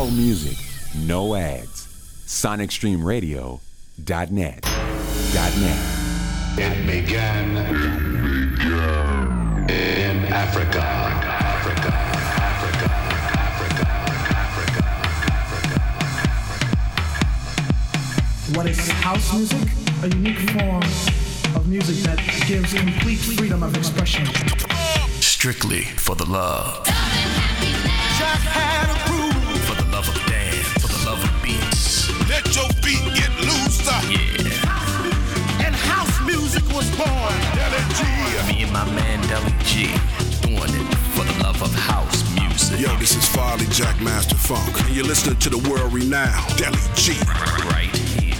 All music, no ads. SonicStreamRadio.net. .net. It began, it began in Africa. Africa. Africa. Africa. Africa. What is house music? A unique form of music that gives complete freedom of expression. Strictly for the love. Music. Deli G. Me and my man Deli G doing it for the love of house music. Yo, this is Farley Jackmaster Funk, and you're listening to the world renowned Deli G. Right here,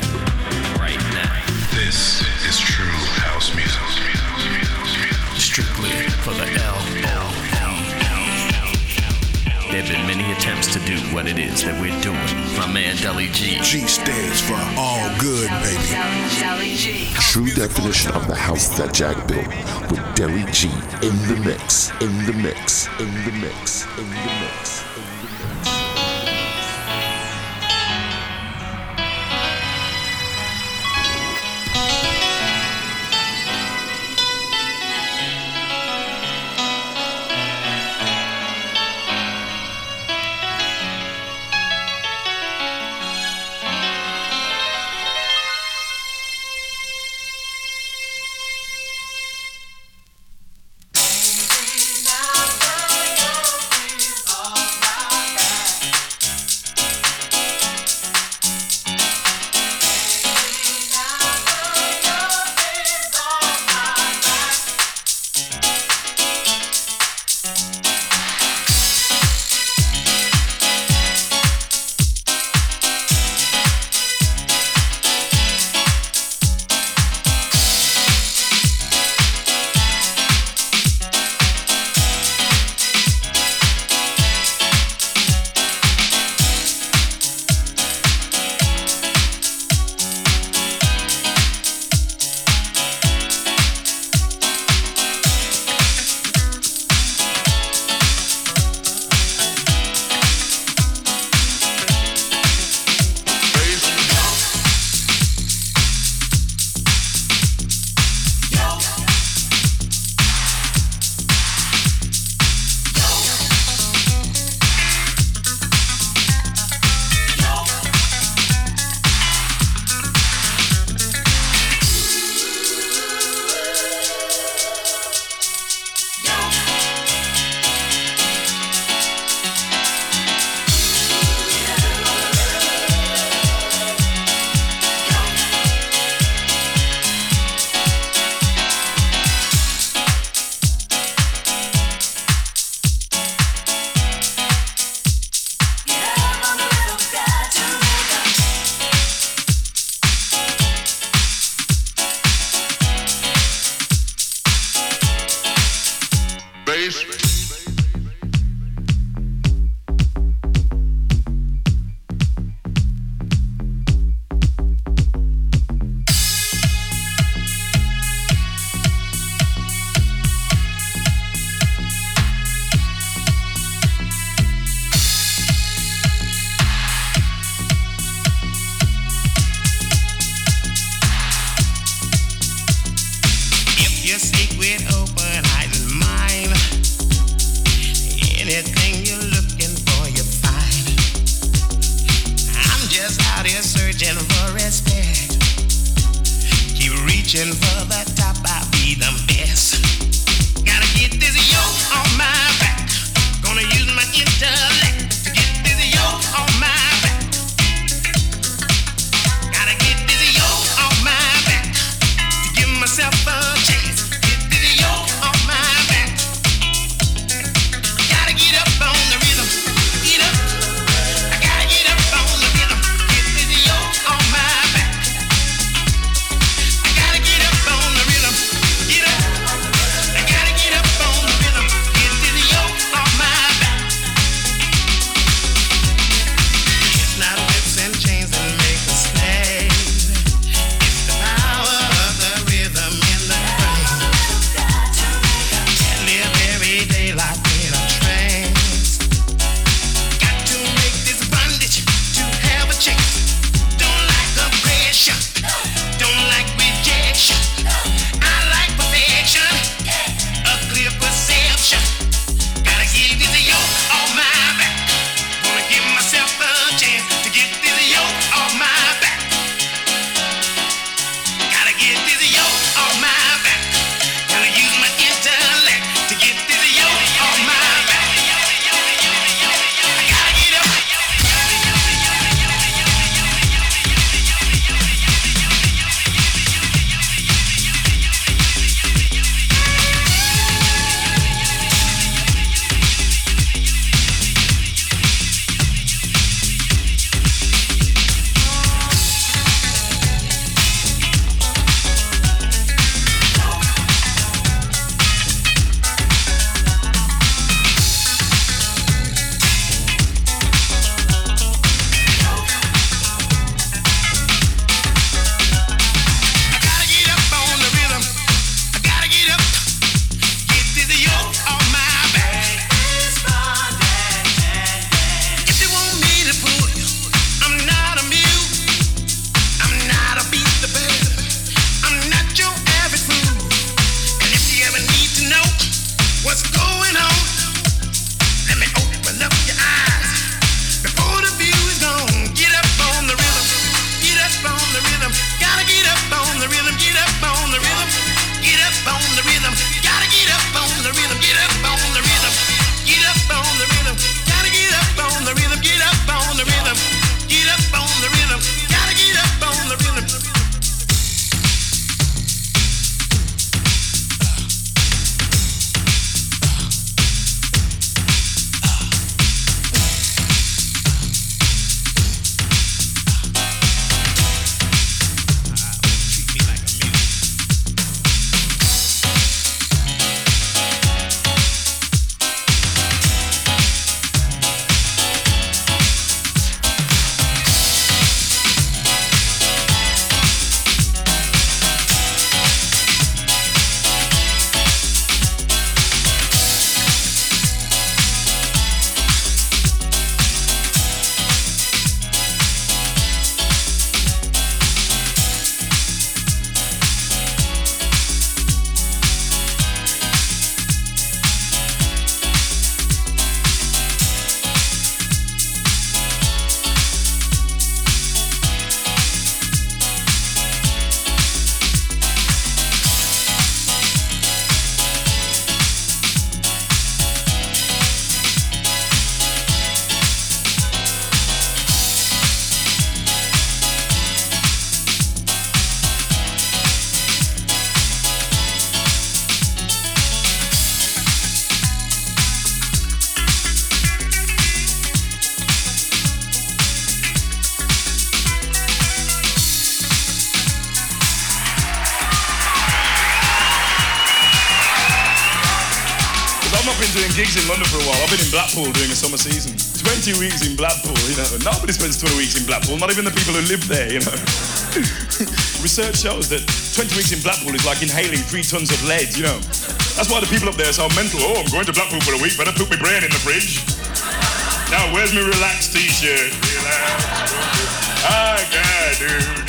right now. This is true house music. Strictly for the L O There have been many attempts to do what it is that we're doing. My man Deli G. G stands for all good, baby. True definition of the house that Jack built with Deli G in the mix, in the mix, in the mix, in the mix, in the mix. Blackpool during a summer season. 20 weeks in Blackpool, you know. Nobody spends 20 weeks in Blackpool, not even the people who live there, you know. Research shows that 20 weeks in Blackpool is like inhaling three tons of lead, you know. That's why the people up there are so mental. Oh, I'm going to Blackpool for a week, better put my brain in the fridge. Now, where's my relaxed t-shirt? Relax. I got do,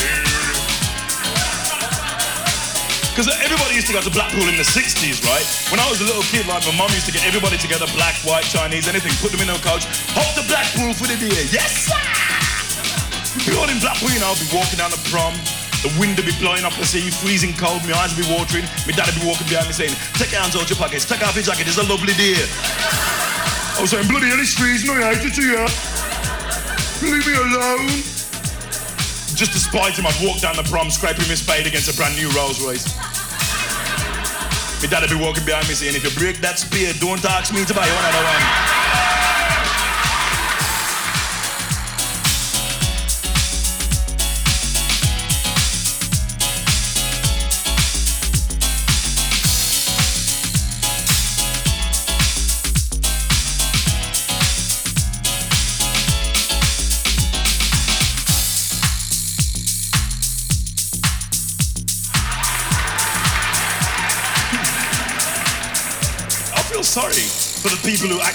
Because everybody used to go to Blackpool in the 60s, right? When I was a little kid, like my mum used to get everybody together, black, white, Chinese, anything, put them in a coach, hop to Blackpool for the day. Yes, sir! Be all in Blackpool, you know, I'd be walking down the prom, the wind would be blowing up the sea, freezing cold, my eyes would be watering, my dad would be walking behind me saying, take your hands out your pockets, take off your jacket, it's a lovely day. I was saying, bloody hell, it's freezing, I hate it here. Leave me alone. Just to spite him, I'd walk down the prom scraping my spade against a brand new Rolls Royce. My dad would be walking behind me saying, if you break that spear, don't ask me to buy another one.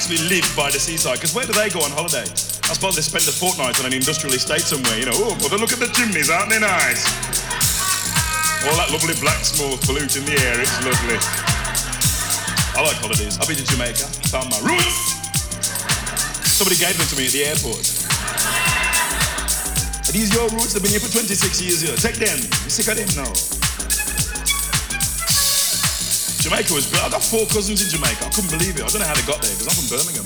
Actually live by the seaside, because where do they go on holiday? I suppose they spend a fortnight on an industrial estate somewhere, you know. Oh, but look at the chimneys, aren't they nice? All that lovely black smoke polluting the air, it's lovely. I like holidays. I've been to Jamaica, found my roots. Somebody gave them to me at the airport. Are these your roots? They've been here for 26 years here. Take them. You sick of them? No. Jamaica was. I got four cousins in Jamaica. I couldn't believe it. I don't know how they got there because I'm from Birmingham.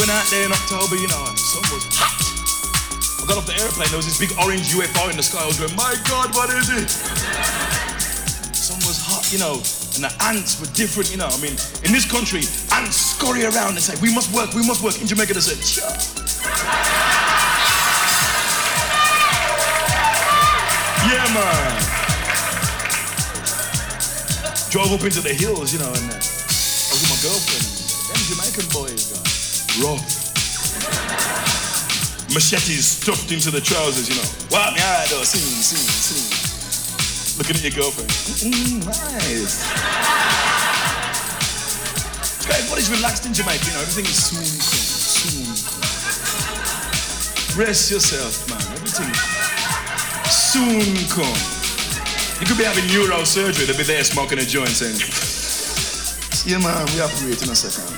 Went out there in October, you know, and the sun was hot. I got off the airplane. There was this big orange UFO in the sky. I was going, my God, what is it? sun was hot, you know, and the ants were different, you know. I mean, in this country, ants scurry around and say, we must work, we must work. In Jamaica, they said, sure. Yeah, man. Drove up into the hills, you know, and uh, I was with my girlfriend. Them Jamaican boys, guys, rough. Machetes stuffed into the trousers, you know. Wow, me eye though, sing, sing, sing. Looking at your girlfriend. Nice. It's great. Everybody's relaxed in Jamaica, you know. Everything is soon come, soon. Come. Rest yourself, man. Everything soon come. You could be having neurosurgery, they'll be there smoking a joint saying, Yeah, man, we operate in a second.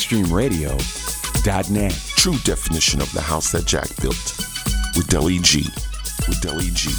SonicStreamRadio.net. True definition of the house that Jack built. With Deli G. With Deli G.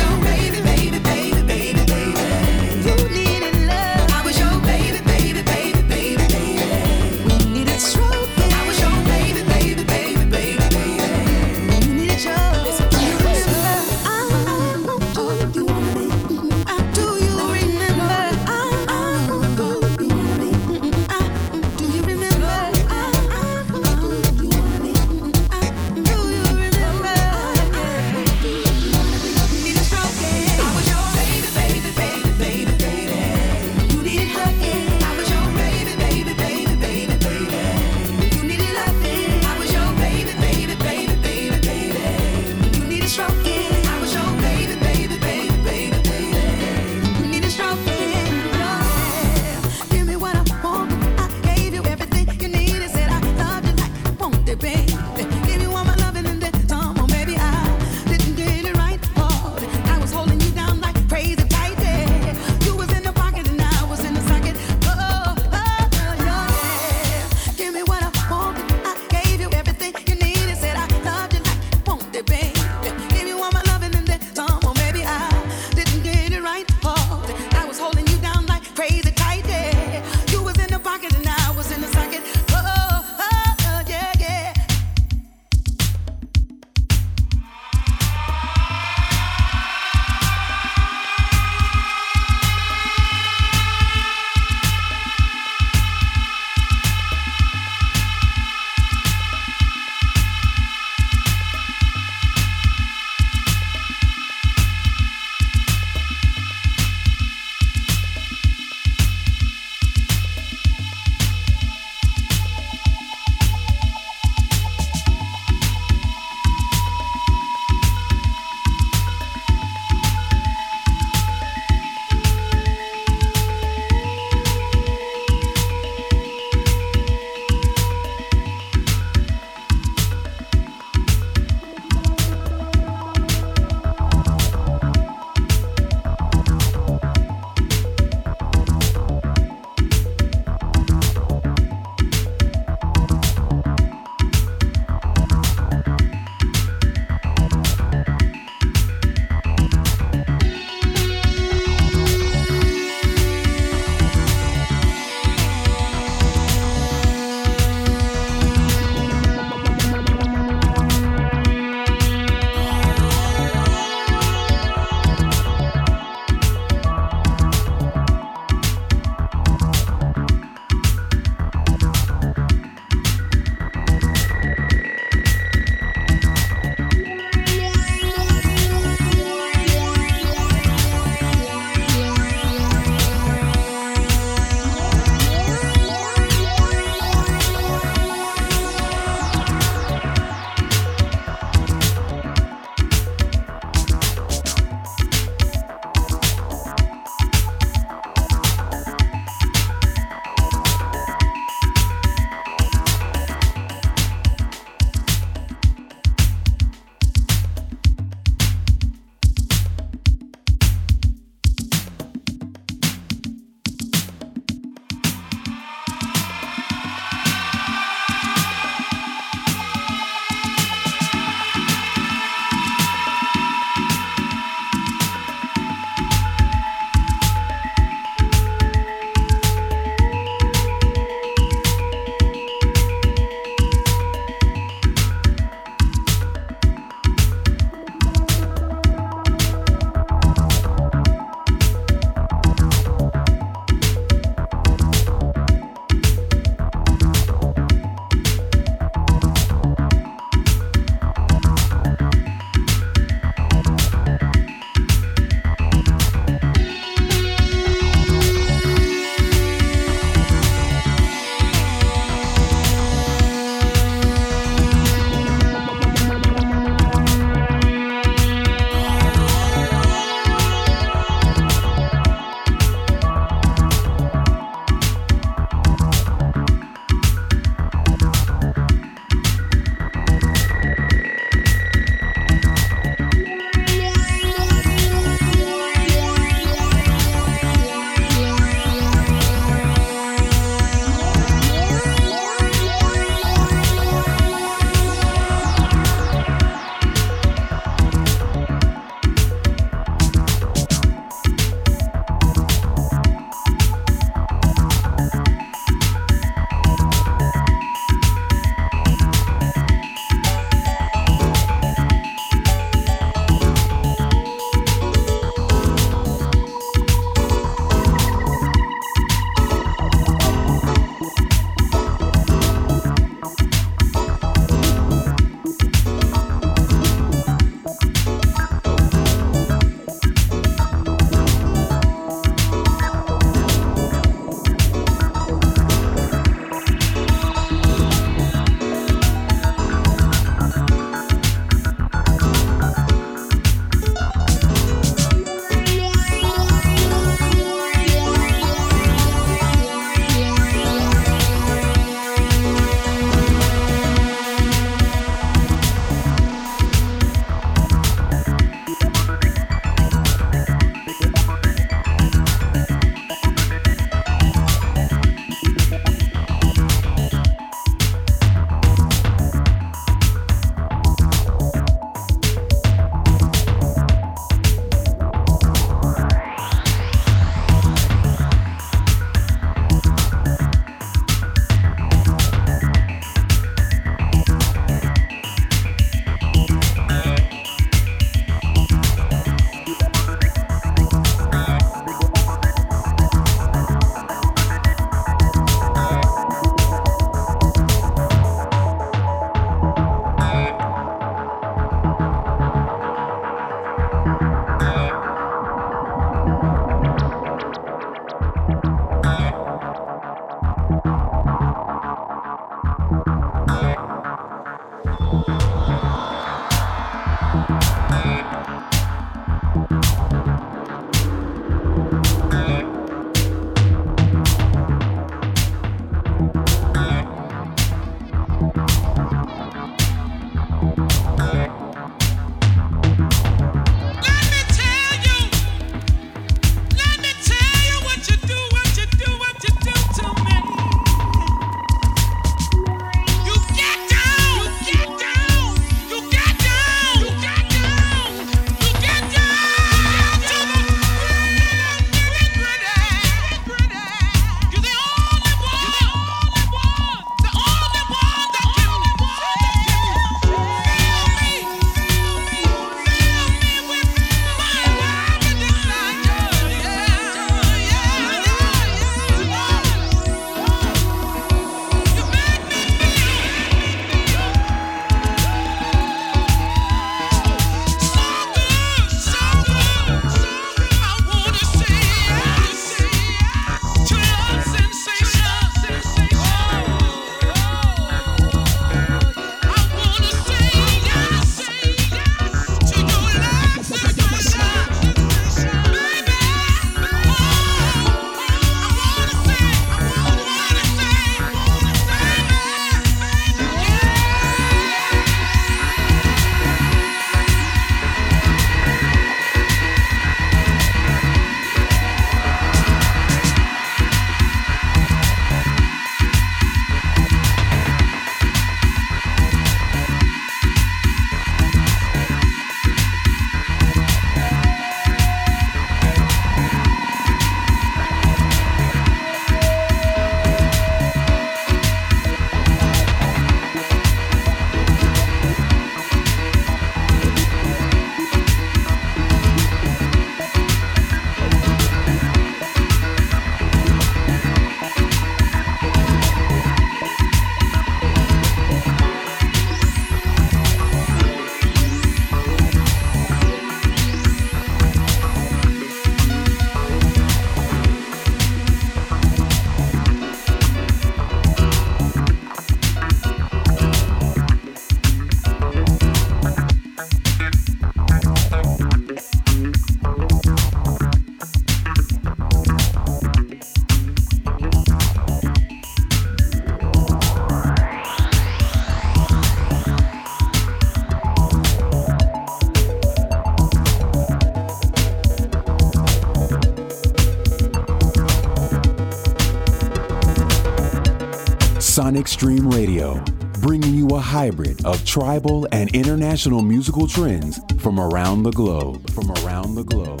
Sonic Stream Radio, bringing you a hybrid of tribal and international musical trends from around the globe. From around the globe.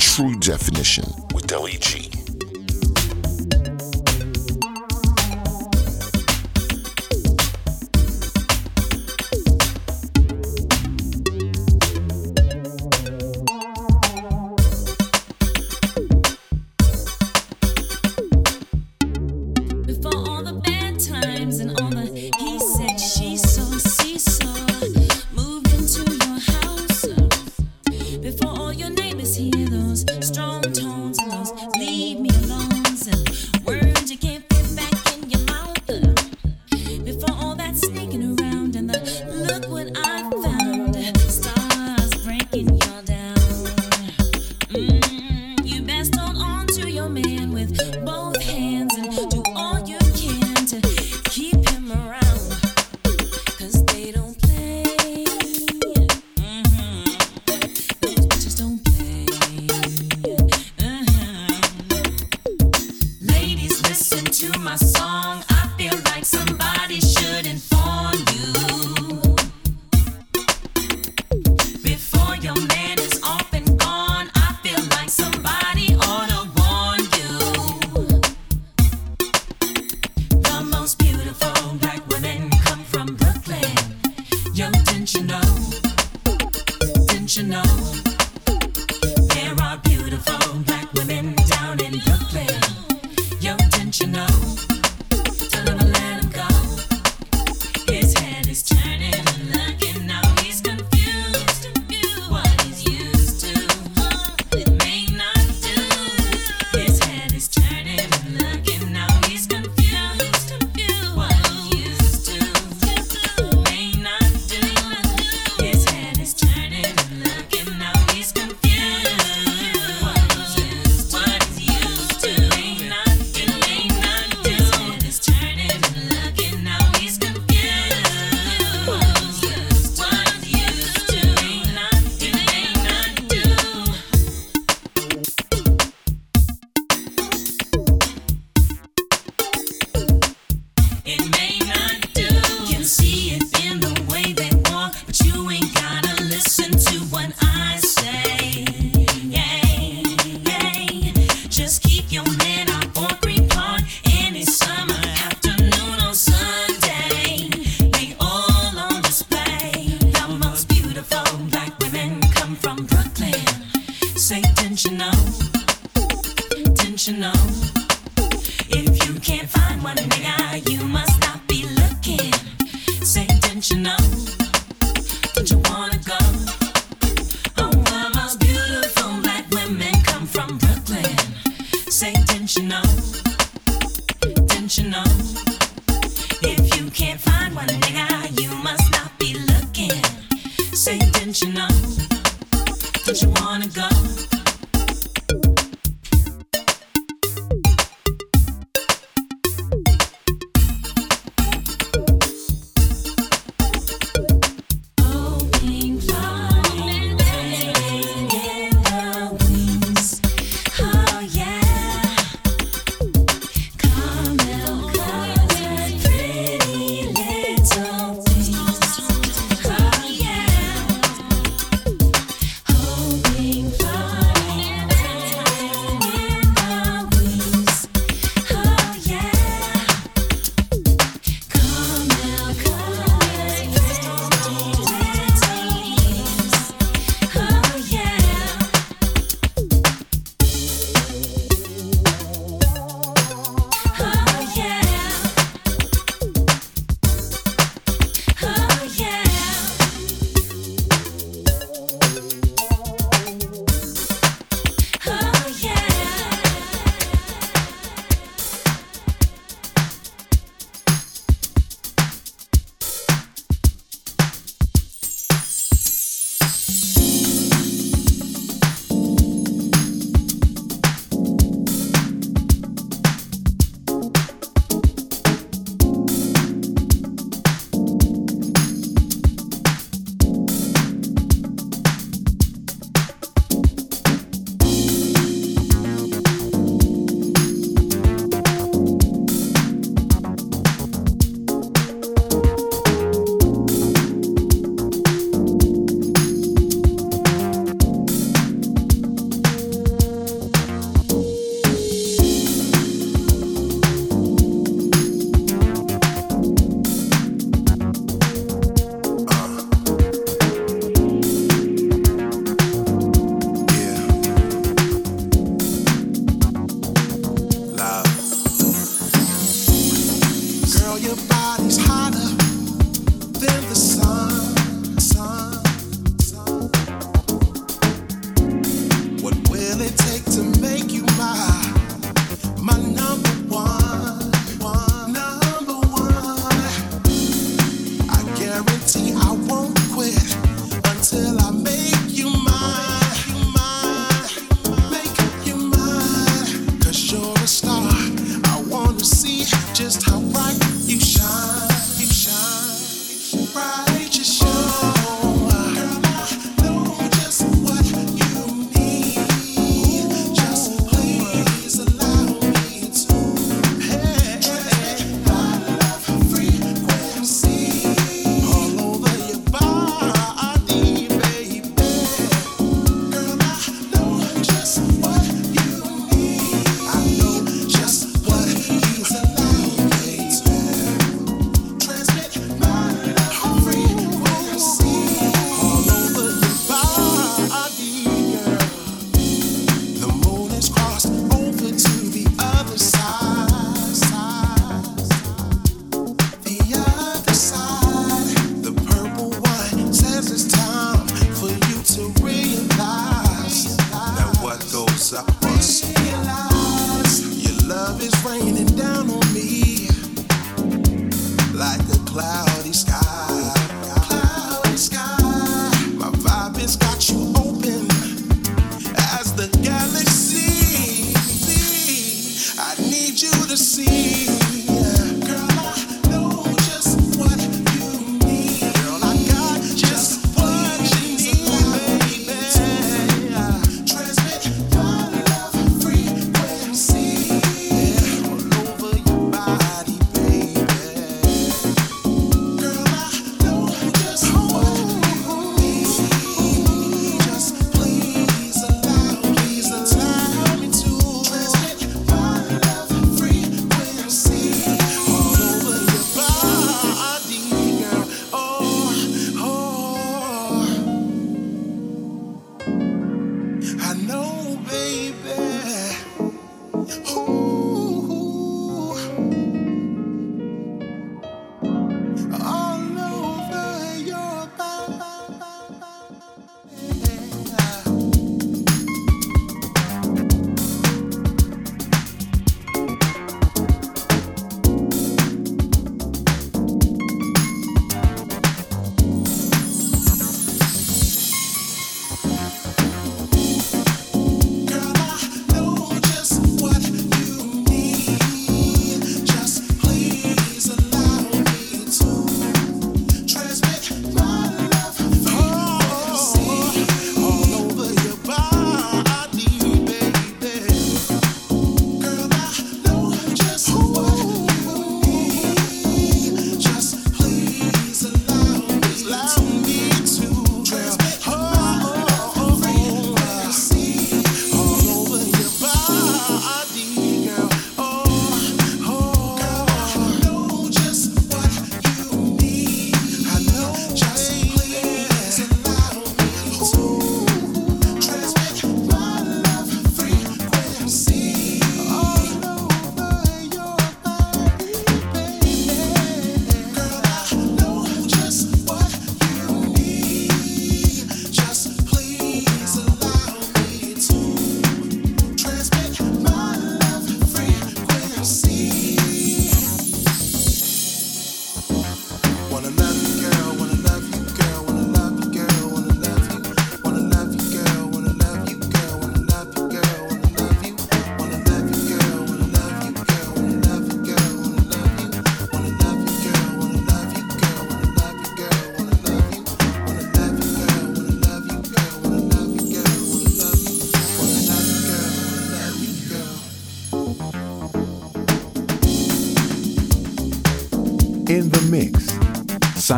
True definition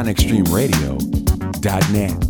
SonicStreamRadio.net.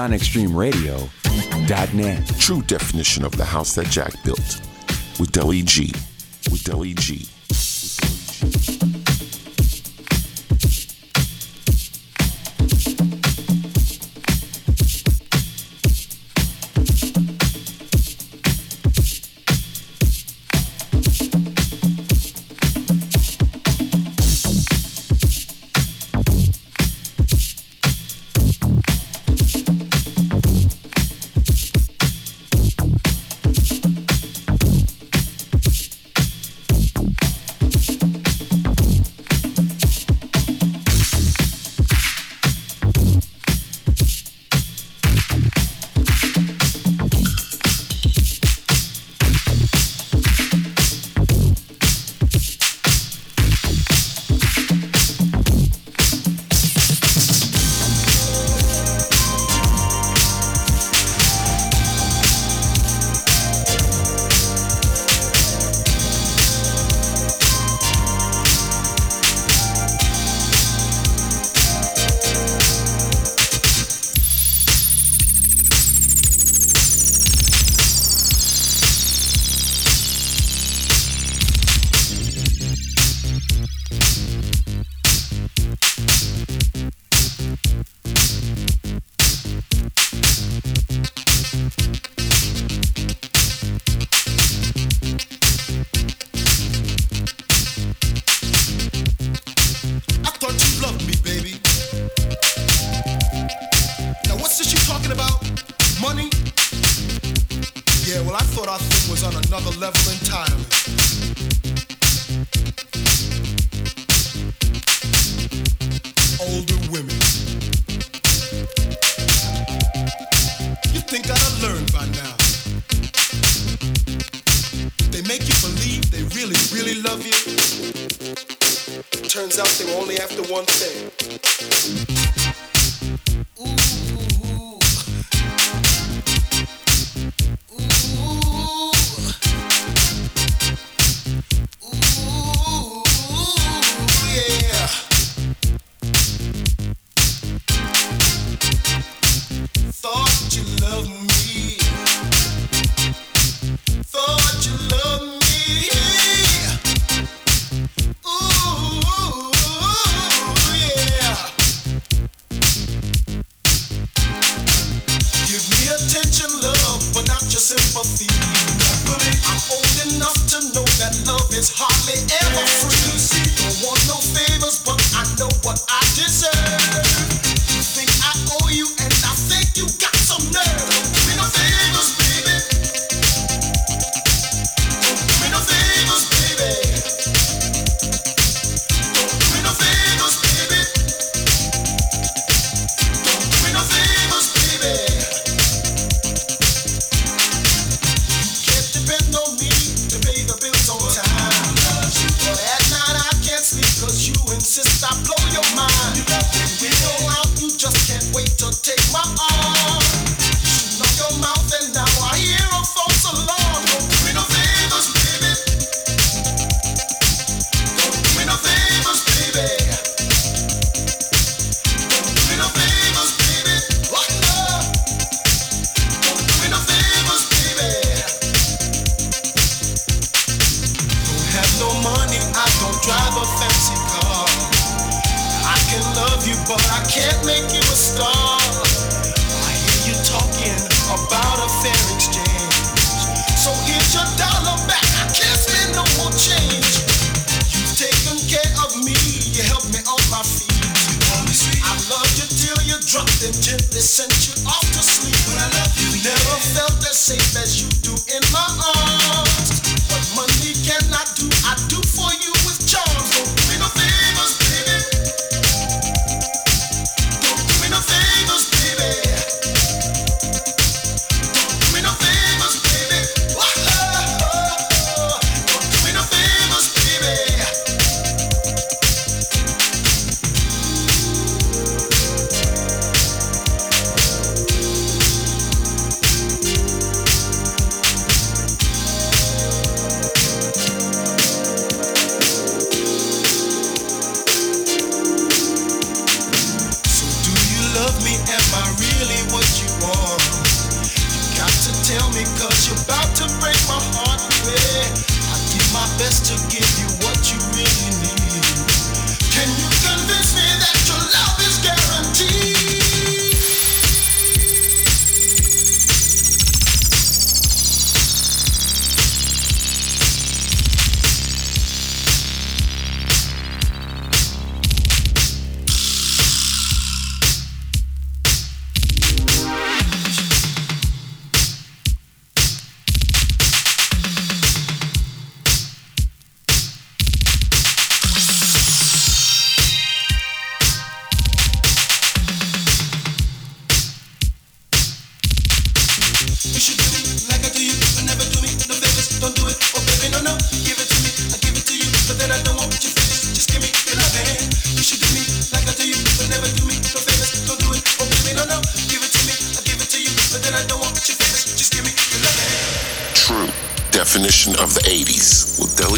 sonicstreamradio.net. True definition of the house that Jack built with Deli G. With Deli G.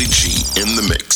Willie G in the mix.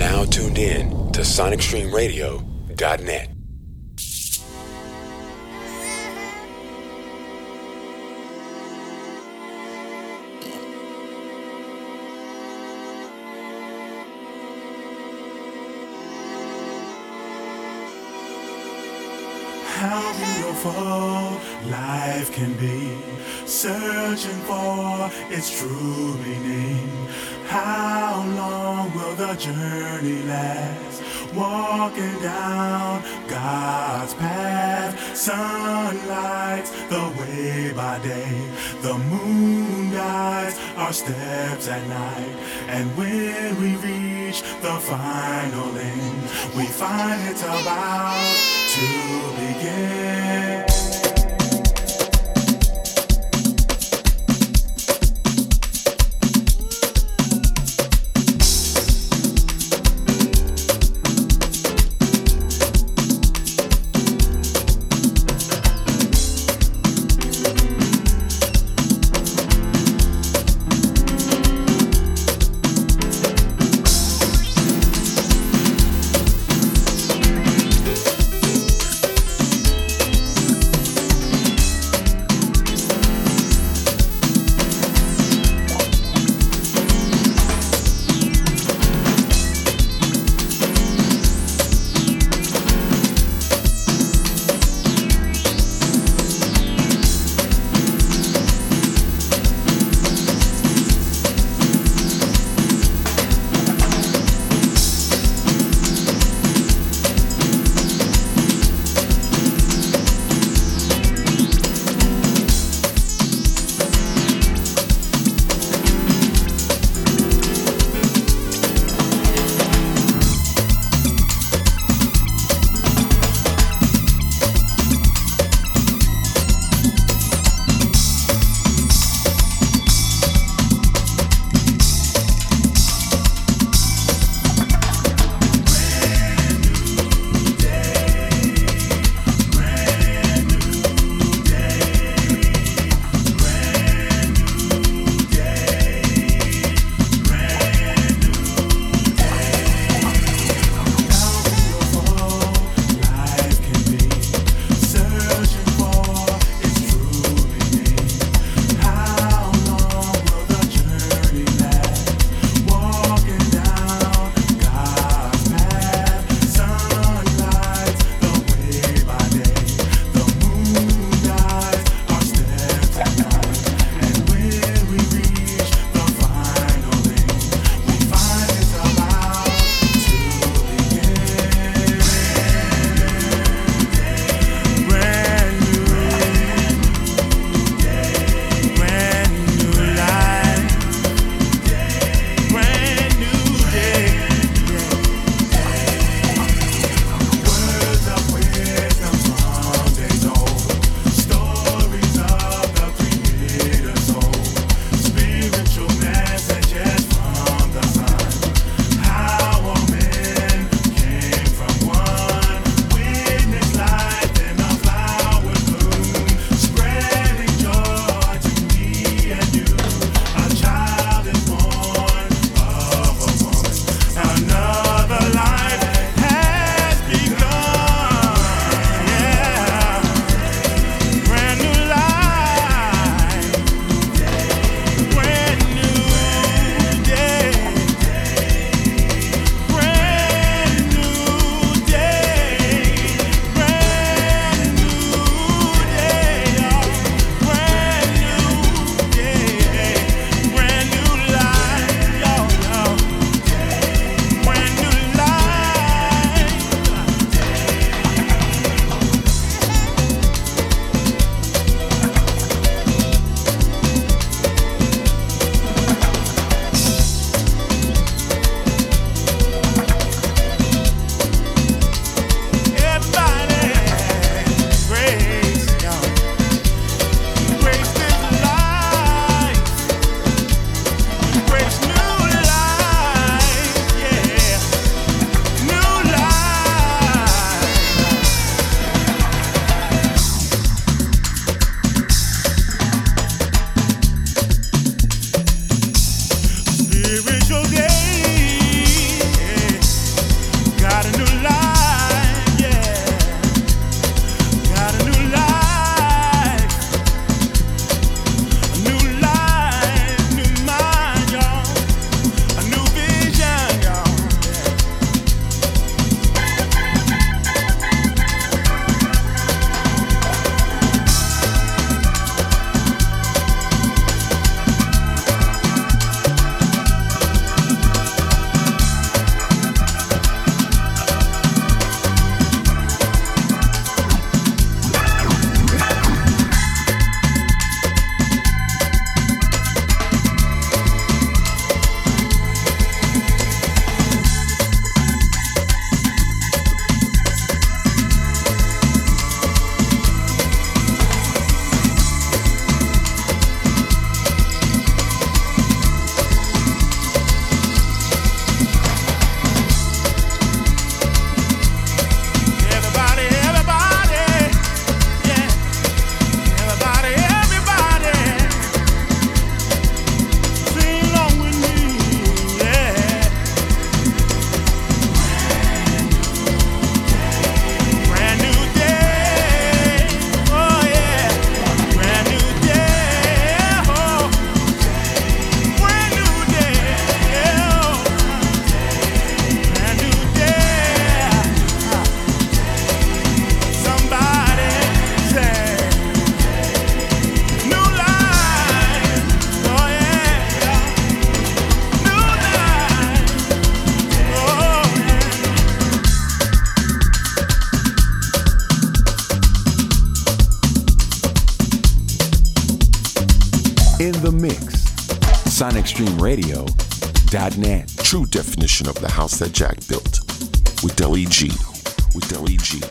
now tuned in to sonicstreamradio.net. How beautiful life can be, searching for its true meaning. How long? Will the journey last? Walking down God's path. Sun lights the way by day. The moon guides our steps at night. And when we reach the final end, we find it's about to begin. extremeradio.net. True definition of the house that Jack built with Deli G. With Deli G.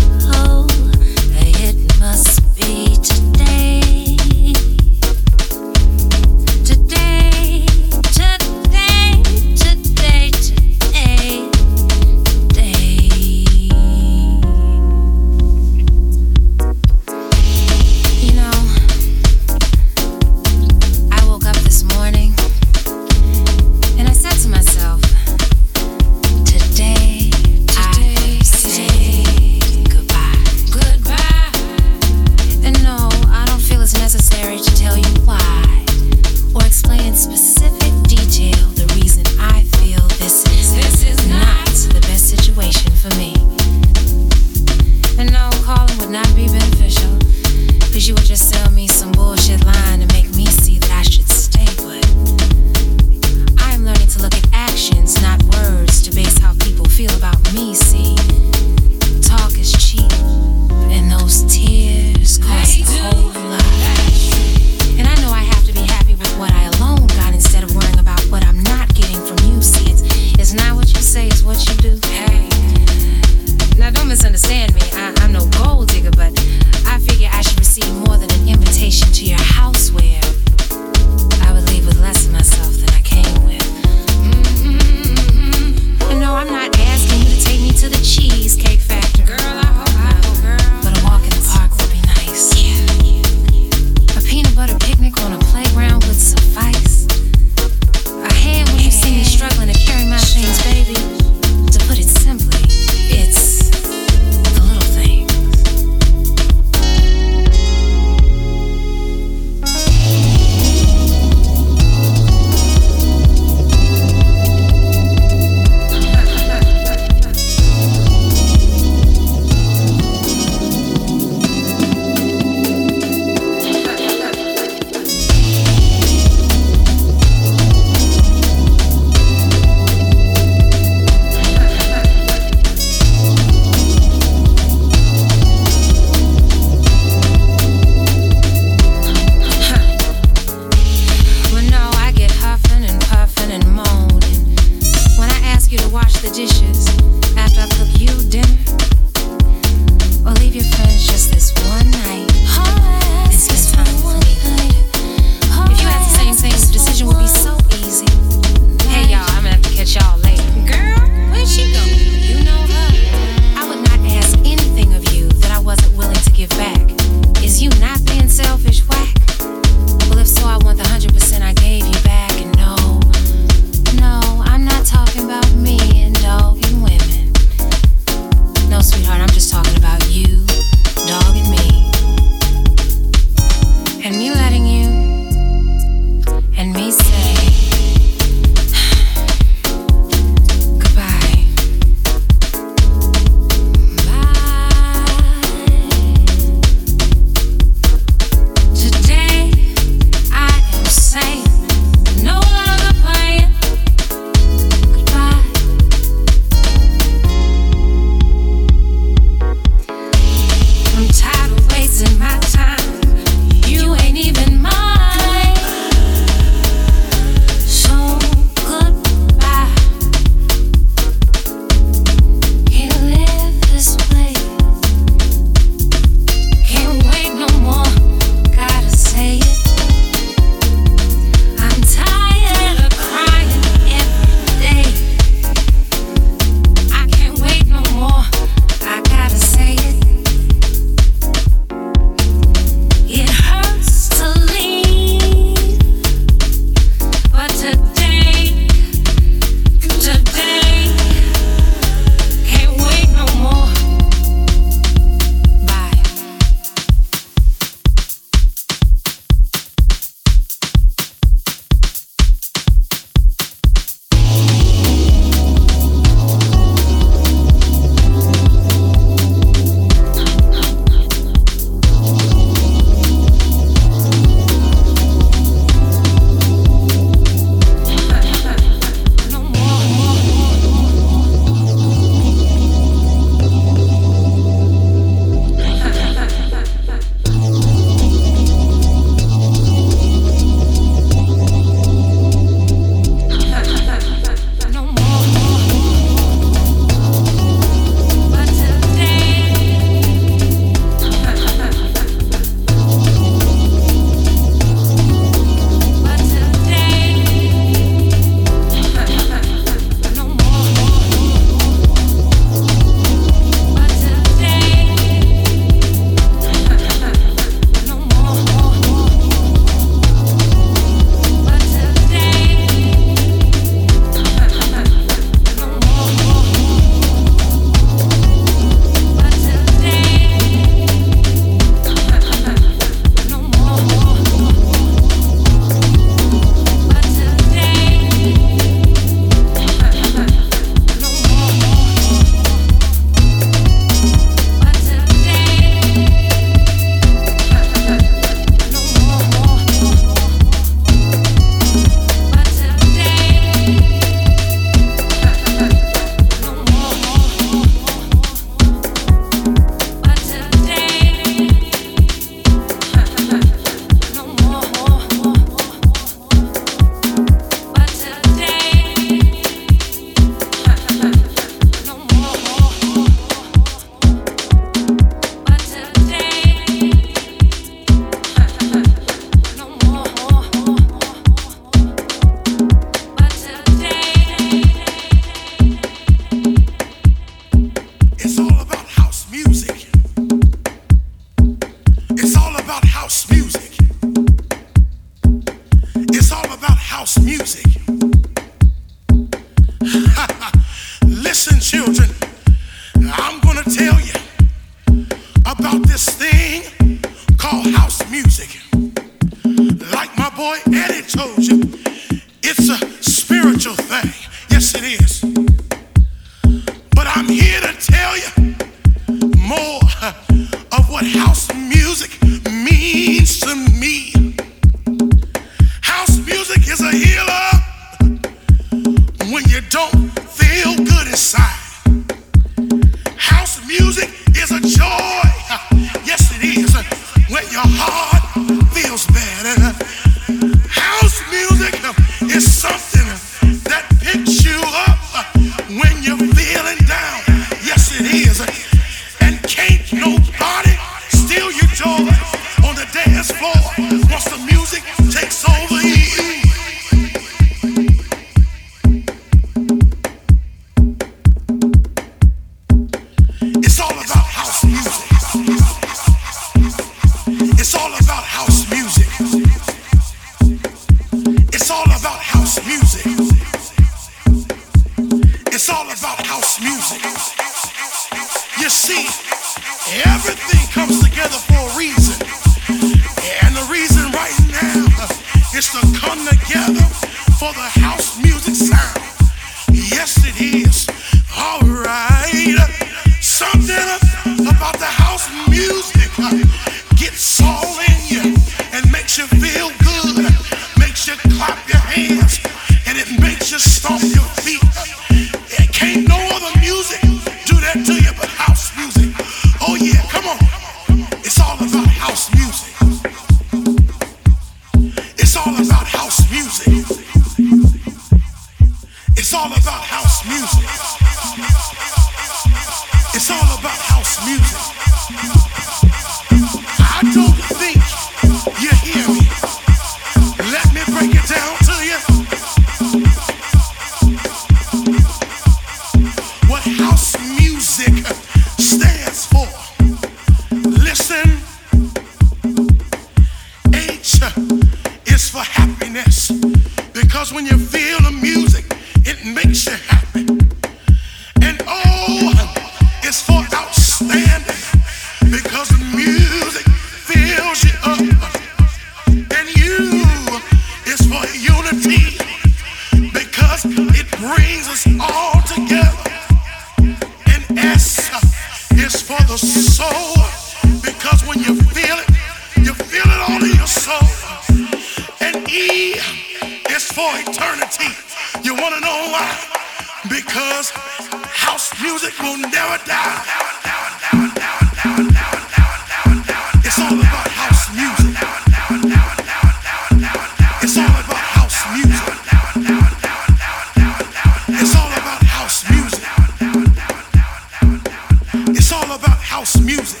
house music.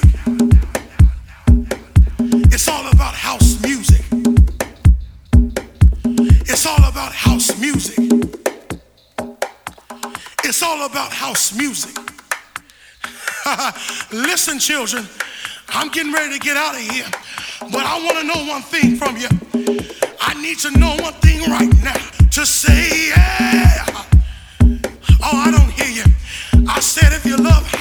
It's all about house music. It's all about house music. It's all about house music. Listen, children, I'm getting ready to get out of here, but I want to know one thing from you. I need to know one thing right now. To say, yeah. Oh, I don't hear you. I said, if you love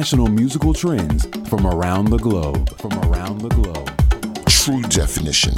international musical trends from around the globe. From around the globe. True definition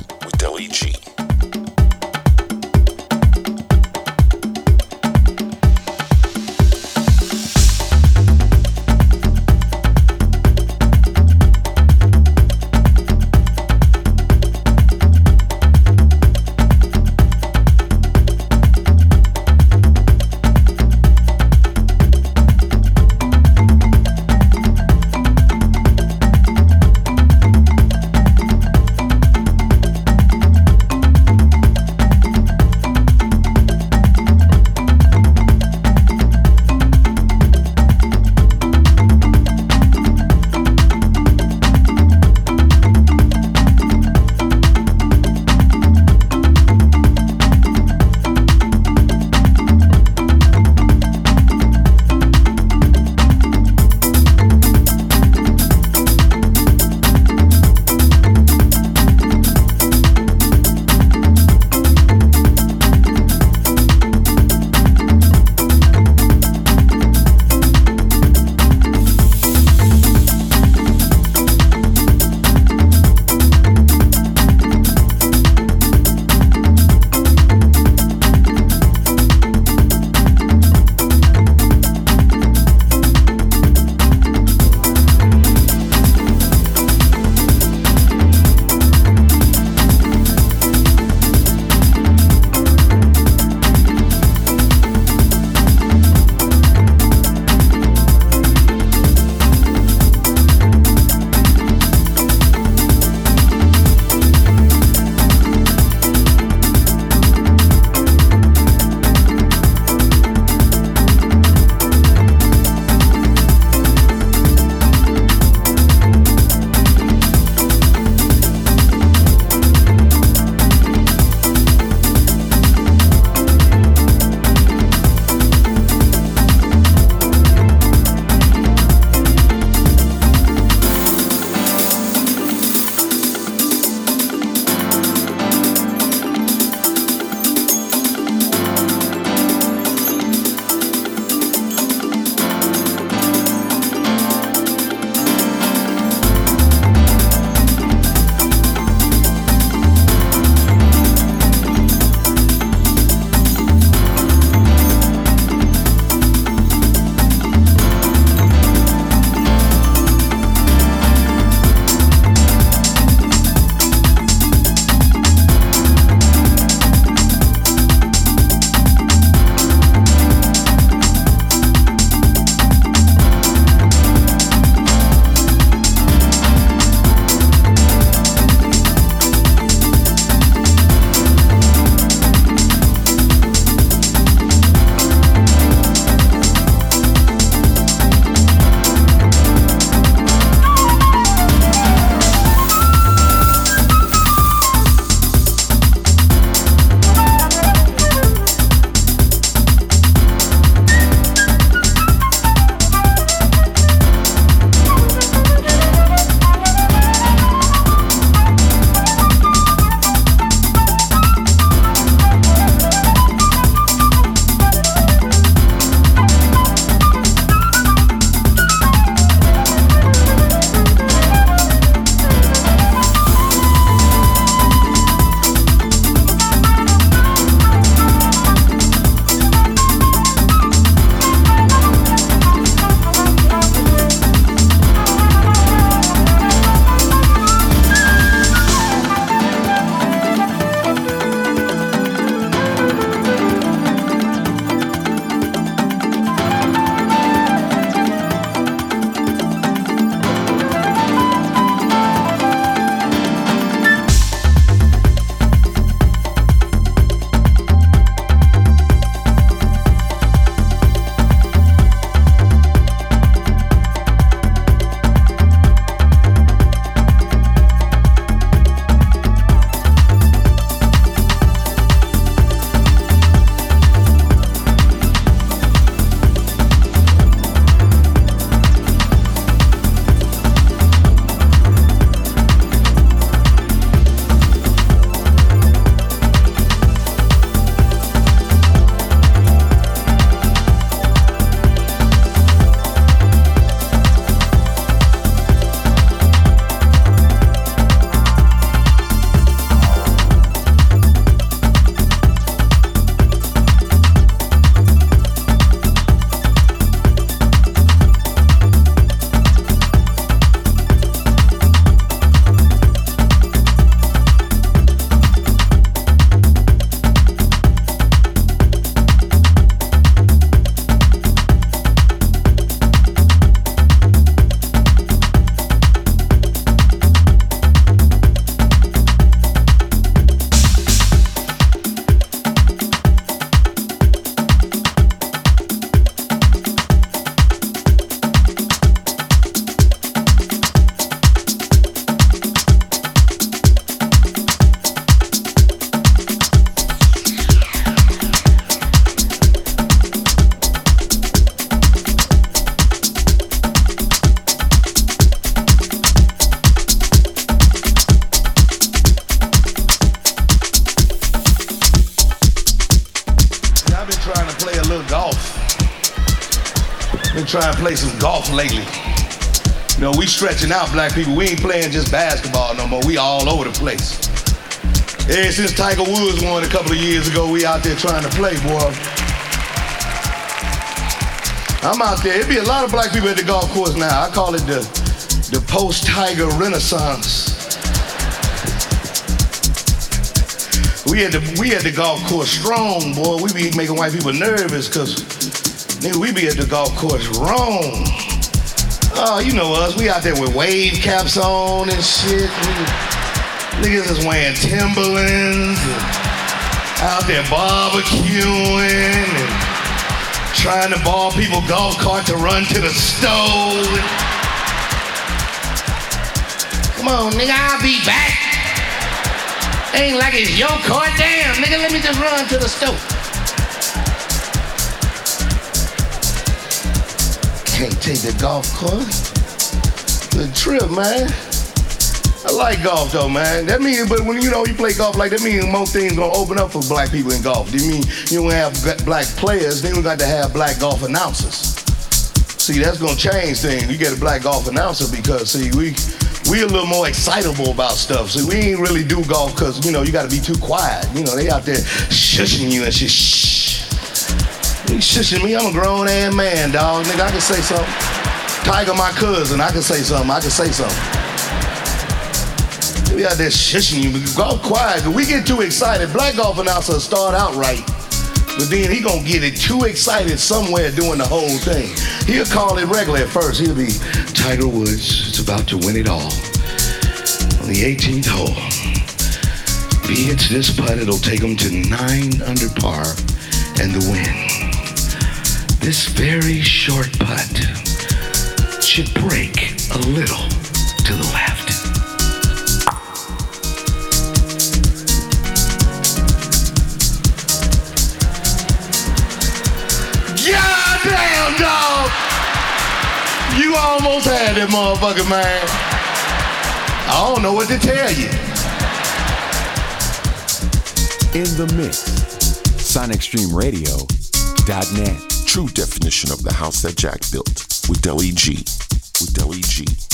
lately. You know, we stretching out black people. We ain't playing just basketball no more. We all over the place. Ever since Tiger Woods won a couple of years ago, we out there trying to play, boy. I'm out there. It'd be a lot of black people at the golf course now. I call it the the post-Tiger Renaissance. We at the we at the golf course strong, boy. We be making white people nervous because nigga, we be at the golf course wrong. Oh, you know us. We out there with wave caps on and shit. Niggas is wearing Timberlands and out there barbecuing and trying to ball people golf cart to run to the stove. Come on, nigga, I'll be back. Ain't like it's your car. Damn, nigga, let me just run to the stove. Take the golf course. The trip, man. I like golf though, man. That means, but when you know you play golf like that, means more things gonna open up for black people in golf. Do You mean you don't have black players, then we got to have black golf announcers. See, that's gonna change things. You get a black golf announcer because see, we we a little more excitable about stuff. See, we ain't really do golf because you know you got to be too quiet. You know they out there shushing you and shit. Shh. You shushing me? I'm a grown ass man, dog. Nigga, I can say something. Tiger, my cousin, I can say something. I can say something. We out there shushing you. Go quiet. we get too excited. Black golf announcer start out right. But then he gonna get it too excited somewhere doing the whole thing. He'll call it regular at first. He'll be Tiger Woods is about to win it all on the 18th hole. He hits this putt, it'll take him to nine under par and the win. This very short putt should break a little to the left. God damn, dog! You almost had that motherfucker, man. I don't know what to tell you. In the mix. SonicStreamRadio.net. True definition of the house that Jack built with Deli G. With G.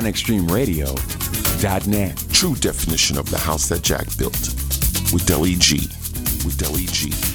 SonicStreamRadio.net. True definition of the house that Jack built. With Deli G. With Deli G.